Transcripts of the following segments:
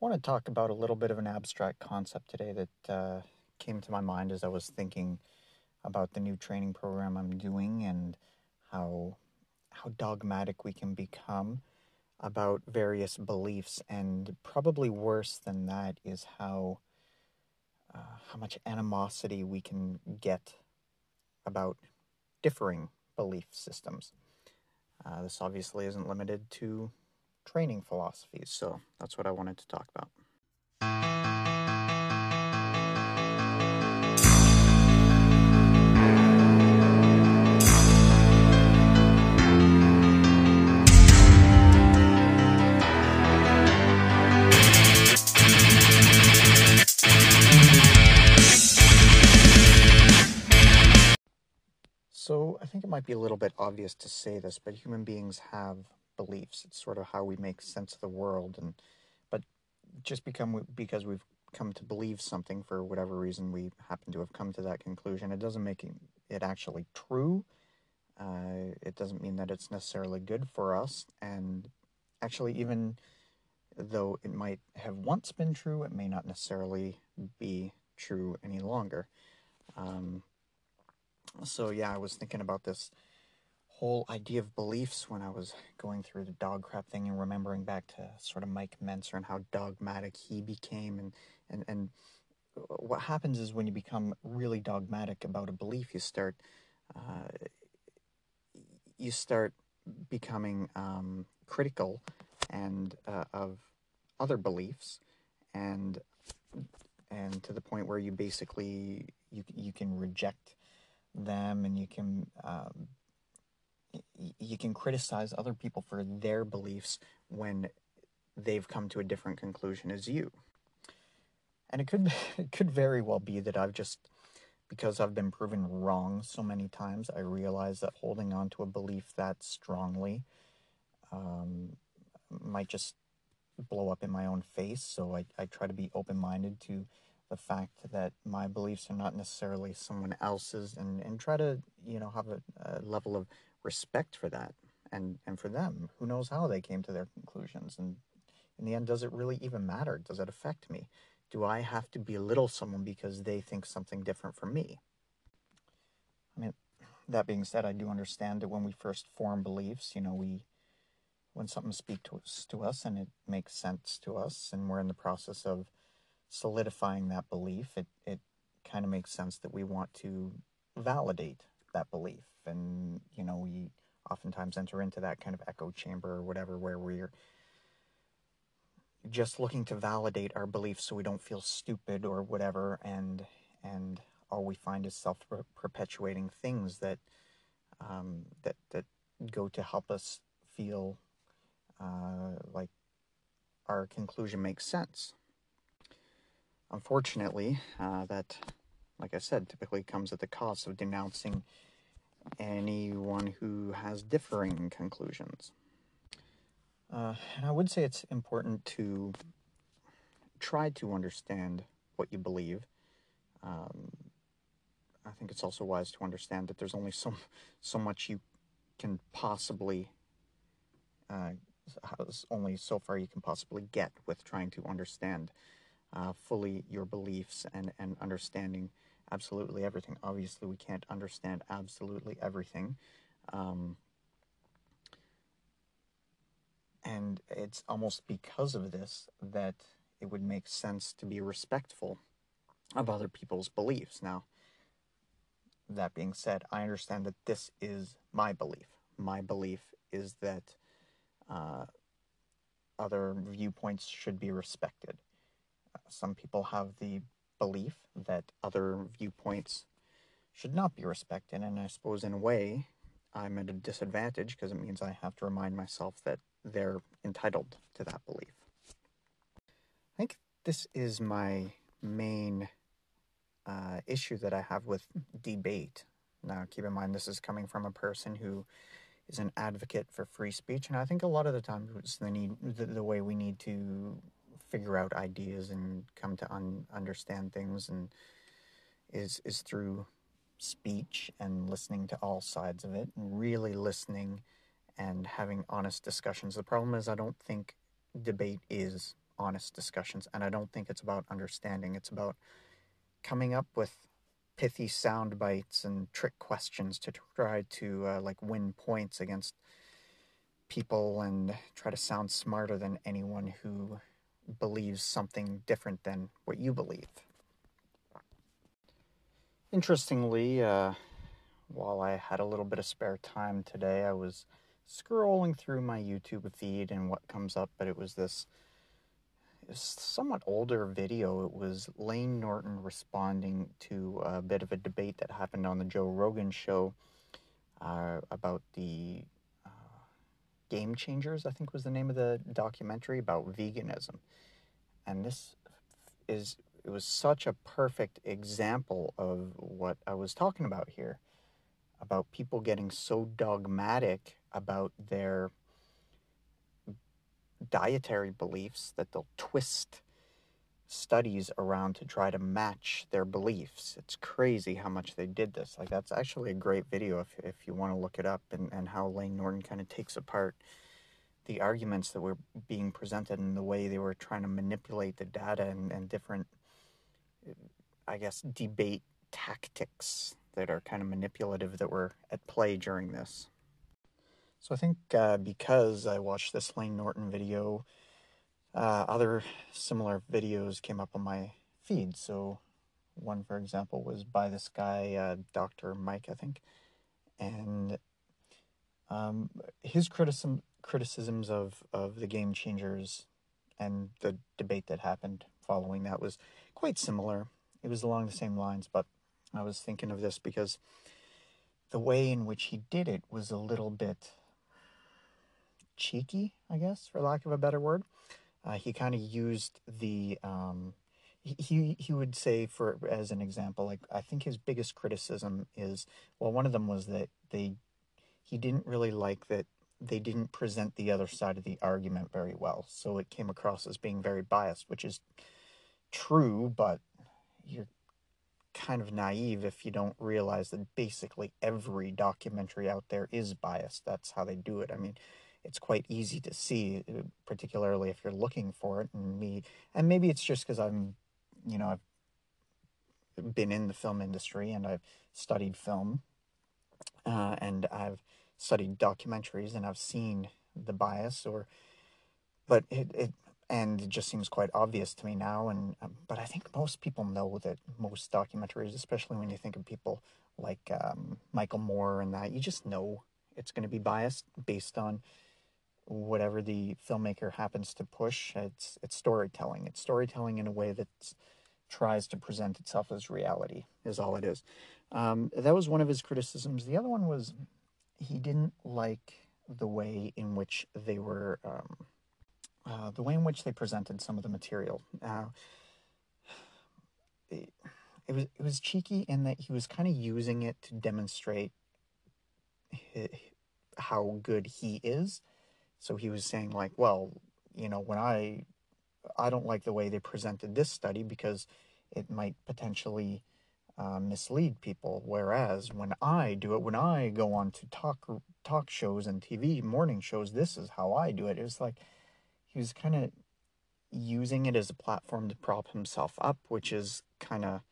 want to talk about a little bit of an abstract concept today that uh, came to my mind as I was thinking about the new training program I'm doing and how how dogmatic we can become about various beliefs and probably worse than that is how uh, how much animosity we can get about differing belief systems. Uh, this obviously isn't limited to training philosophies. So that's what I wanted to talk about. So, I think it might be a little bit obvious to say this, but human beings have beliefs. It's sort of how we make sense of the world, and but just become because we've come to believe something for whatever reason we happen to have come to that conclusion. It doesn't make it actually true. Uh, it doesn't mean that it's necessarily good for us, and actually, even though it might have once been true, it may not necessarily be true any longer. Um, so yeah, I was thinking about this whole idea of beliefs when I was going through the DoggCrapp thing and remembering back to sort of Mike Mentzer and how dogmatic he became and and and what happens is when you become really dogmatic about a belief, you start uh, you start becoming um, critical and uh, of other beliefs and and to the point where you basically you you can reject them and you can um, you can criticize other people for their beliefs when they've come to a different conclusion as you. And it could it could very well be that I've just because I've been proven wrong so many times, I realize that holding on to a belief that strongly um, might just blow up in my own face. So I, I try to be open minded to the fact that my beliefs are not necessarily someone else's and, and try to, you know, have a, a level of respect for that and and for them. Who knows how they came to their conclusions? And in the end does it really even matter? Does it affect me? Do i have to belittle someone because they think something different from me? I mean that being said i do understand that when we first form beliefs you know we when something speaks to us, to us and it makes sense to us and we're in the process of solidifying that belief it, it kind of makes sense that we want to validate that belief and oftentimes enter into that kind of echo chamber or whatever where we're just looking to validate our beliefs so we don't feel stupid or whatever and and all we find is self perpetuating things that um, that that go to help us feel uh, like our conclusion makes sense. Unfortunately, uh, that, like I said, typically comes at the cost of denouncing anyone who has differing conclusions. Uh, and I would say it's important to try to understand what you believe. Um, I think it's also wise to understand that there's only so so much you can possibly uh, only so far you can possibly get with trying to understand uh, fully your beliefs and and understanding absolutely everything. Obviously, we can't understand absolutely everything. Um, and it's almost because of this that it would make sense to be respectful of other people's beliefs. Now, that being said, I understand that this is my belief. My belief is that uh, other viewpoints should be respected. Uh, some people have the belief that other viewpoints should not be respected. And I suppose, in a way, I'm at a disadvantage because it means I have to remind myself that they're entitled to that belief. I think this is my main uh, issue that I have with debate. Now, keep in mind, this is coming from a person who is an advocate for free speech, and I think a lot of the times it's the need, the, the way we need to figure out ideas and come to un- understand things and is is through speech and listening to all sides of it and really listening and having honest discussions. The problem is I don't think debate is honest discussions. And I don't think it's about understanding. It's about coming up with pithy sound bites and trick questions to try to uh, like win points against people and try to sound smarter than anyone who believes something different than what you believe. Interestingly, uh, while I had a little bit of spare time today, I was scrolling through my YouTube feed and what comes up, but it was this somewhat older video. It was Layne Norton responding to a bit of a debate that happened on the Joe Rogan show uh, about the Game Changers, I think was the name of the documentary about veganism. And this is, it was such a perfect example of what I was talking about here about people getting so dogmatic about their dietary beliefs that they'll twist studies around to try to match their beliefs. It's crazy how much they did this. Like that's actually a great video if if you want to look it up and, and how Layne Norton kind of takes apart the arguments that were being presented and the way they were trying to manipulate the data and, and different I guess debate tactics that are kind of manipulative that were at play during this. So I think uh, because I watched this Layne Norton video, uh, other similar videos came up on my feed. So one, for example, was by this guy, uh, Dr. Mike, I think, and um, his criticism criticisms of of the game changers and the debate that happened following that was quite similar. It was along the same lines, but I was thinking of this because the way in which he did it was a little bit cheeky, I guess, for lack of a better word. Uh, he kind of used the um, he he would say for as an example, like I think his biggest criticism is well, one of them was that they he didn't really like that they didn't present the other side of the argument very well, so it came across as being very biased, which is true, but you're kind of naive if you don't realize that basically every documentary out there is biased. That's how they do it. I mean, it's quite easy to see, uh, particularly if you're looking for it. And me, and maybe it's just because I'm, you know, I've been in the film industry and I've studied film, uh, and I've studied documentaries and I've seen the bias. Or, but it, it and it just seems quite obvious to me now. And um, but I think most people know that most documentaries, especially when you think of people like um, Michael Moore and that, you just know it's going to be biased based on whatever the filmmaker happens to push. It's it's storytelling. It's storytelling in a way that tries to present itself as reality. Is all it is. Um, that was one of his criticisms. The other one was he didn't like the way in which they were. Um, uh, the way in which they presented some of the material. Uh, it, was it was cheeky in that he was kind of using it to demonstrate his, how good he is, so he was saying like, well, you know, when I I don't like the way they presented this study because it might potentially uh, mislead people. Whereas when I do it, when I go on to talk talk shows and TV morning shows, this is how I do it. It was like he was kind of using it as a platform to prop himself up, which is kind of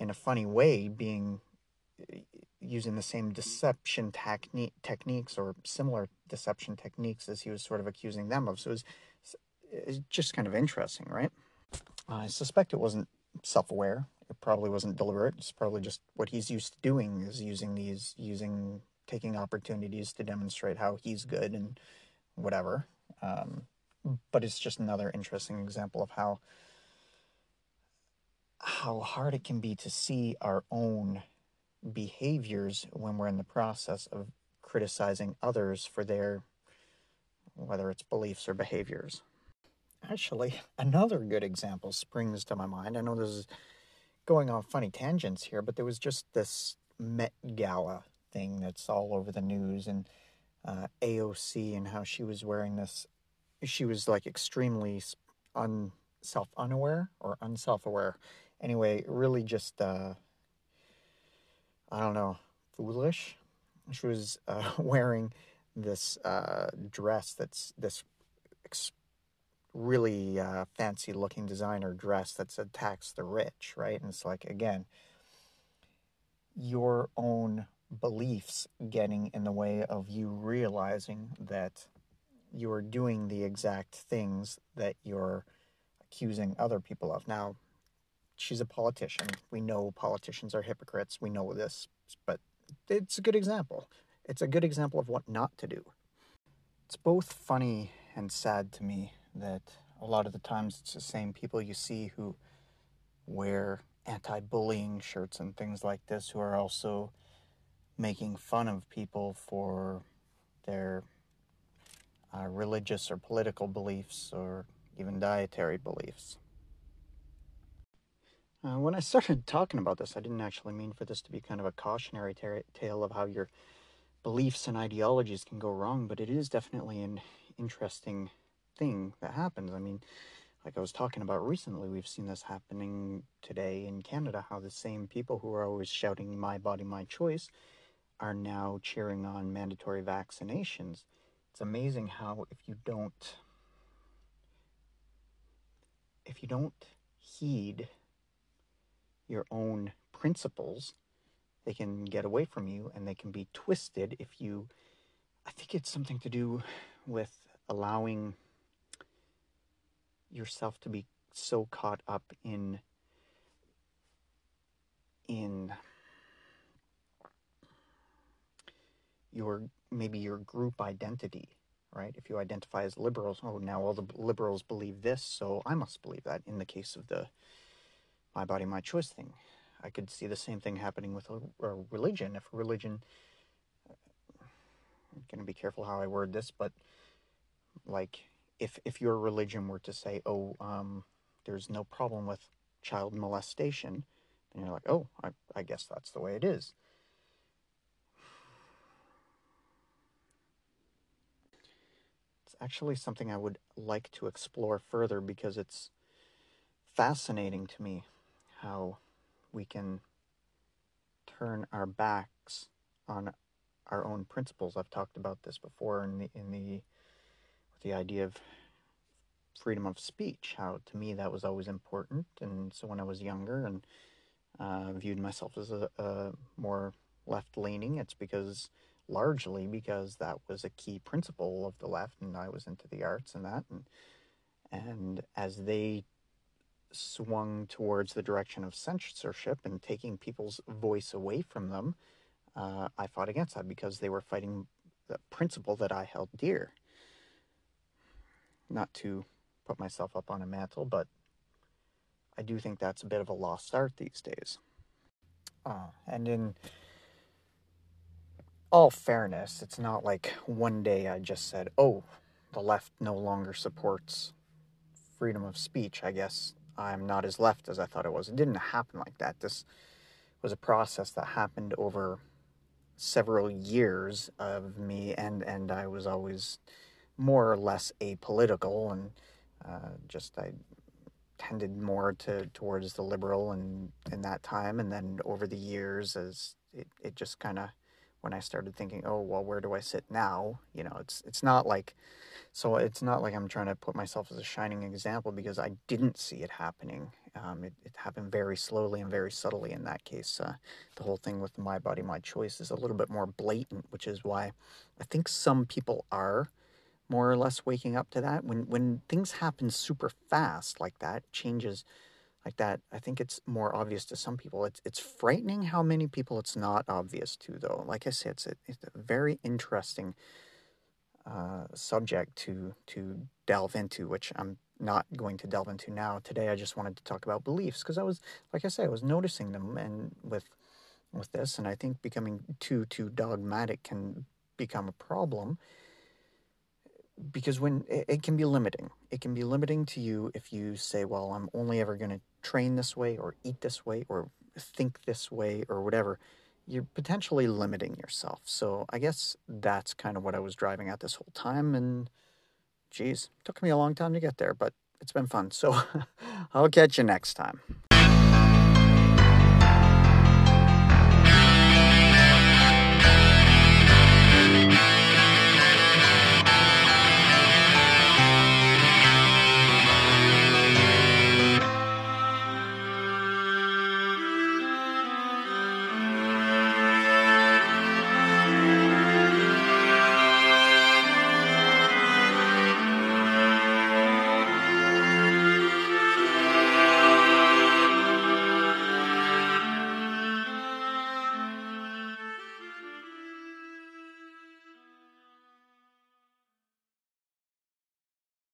in a funny way being using the same deception technique techniques or similar deception techniques as he was sort of accusing them of. So it was, just kind of interesting, right? I suspect it wasn't self-aware. It probably wasn't deliberate. It's probably just what he's used to doing is using these, using taking opportunities to demonstrate how he's good and whatever. Um, but it's just another interesting example of how how hard it can be to see our own behaviors when we're in the process of criticizing others for their whether it's beliefs or behaviors. Actually, another good example springs to my mind. I know this is going on funny tangents here, but there was just this Met Gala thing that's all over the news and uh, AOC and how she was wearing this. She was like extremely un self unaware or unself aware. Anyway, really just uh, I don't know, foolish. She was uh, wearing this uh, dress that's this ex- really uh, fancy looking designer dress that said tax the rich, right? And it's like, again, your own beliefs getting in the way of you realizing that you're doing the exact things that you're accusing other people of. Now, she's a politician. We know politicians are hypocrites. We know this, but it's a good example. It's a good example of what not to do. It's both funny and sad to me that a lot of the times it's the same people you see who wear anti bullying shirts and things like this who are also making fun of people for their uh, religious or political beliefs or even dietary beliefs. Uh, when I started talking about this, I didn't actually mean for this to be kind of a cautionary tale of how your beliefs and ideologies can go wrong, but it is definitely an interesting thing that happens. I mean, like I was talking about recently, we've seen this happening today in Canada, how the same people who are always shouting, My body, my choice, are now cheering on mandatory vaccinations. It's amazing how if you don't if you don't heed your own principles, they can get away from you and they can be twisted if you I think it's something to do with allowing yourself to be so caught up in in your maybe your group identity right? If you identify as liberals oh now all the liberals believe this so i must believe that in the case of the my body my choice thing. I could see the same thing happening with a, a religion. If religion i'm going to be careful how i word this but like if if your religion were to say oh um, there's no problem with child molestation then you're like oh I, I guess that's the way it is. It's actually something I would like to explore further because it's fascinating to me how we can turn our backs on our own principles. I've talked about this before in the in the with the idea of freedom of speech. How to me that was always important, and so when I was younger and uh, viewed myself as a, a more left leaning, it's because largely because that was a key principle of the left, and I was into the arts and that. And, and as they swung towards the direction of censorship and taking people's voice away from them, uh, I fought against that because they were fighting the principle that I held dear. Not to put myself up on a mantle, but I do think that's a bit of a lost art these days. Uh, and in all fairness, it's not like one day I just said, oh, the left no longer supports freedom of speech. I guess I'm not as left as I thought it was. It didn't happen like that. This was a process that happened over several years of me, and, and I was always more or less apolitical, and uh, just I tended more to towards the liberal and in that time, and then over the years, as it, it just kind of when I started thinking, oh well, where do I sit now? You know, it's it's not like so it's not like I'm trying to put myself as a shining example because I didn't see it happening. Um, it, it, happened very slowly and very subtly in that case. Uh, the whole thing with my body, my choice is a little bit more blatant, which is why I think some people are more or less waking up to that. When when things happen super fast like that, changes like that, I think it's more obvious to some people. It's it's frightening how many people it's not obvious to, though. Like I said, it's a, it's a very interesting uh, subject to to delve into, which I'm not going to delve into now. Today, I just wanted to talk about beliefs because I was, like I said, I was noticing them, and with with this, and I think becoming too too dogmatic can become a problem because when it, it, can be limiting. It can be limiting to you if you say well i'm only ever going to train this way or eat this way or think this way or whatever you're potentially limiting yourself. So i guess that's kind of what i was driving at this whole time and geez took me a long time to get there but it's been fun. So i'll catch you next time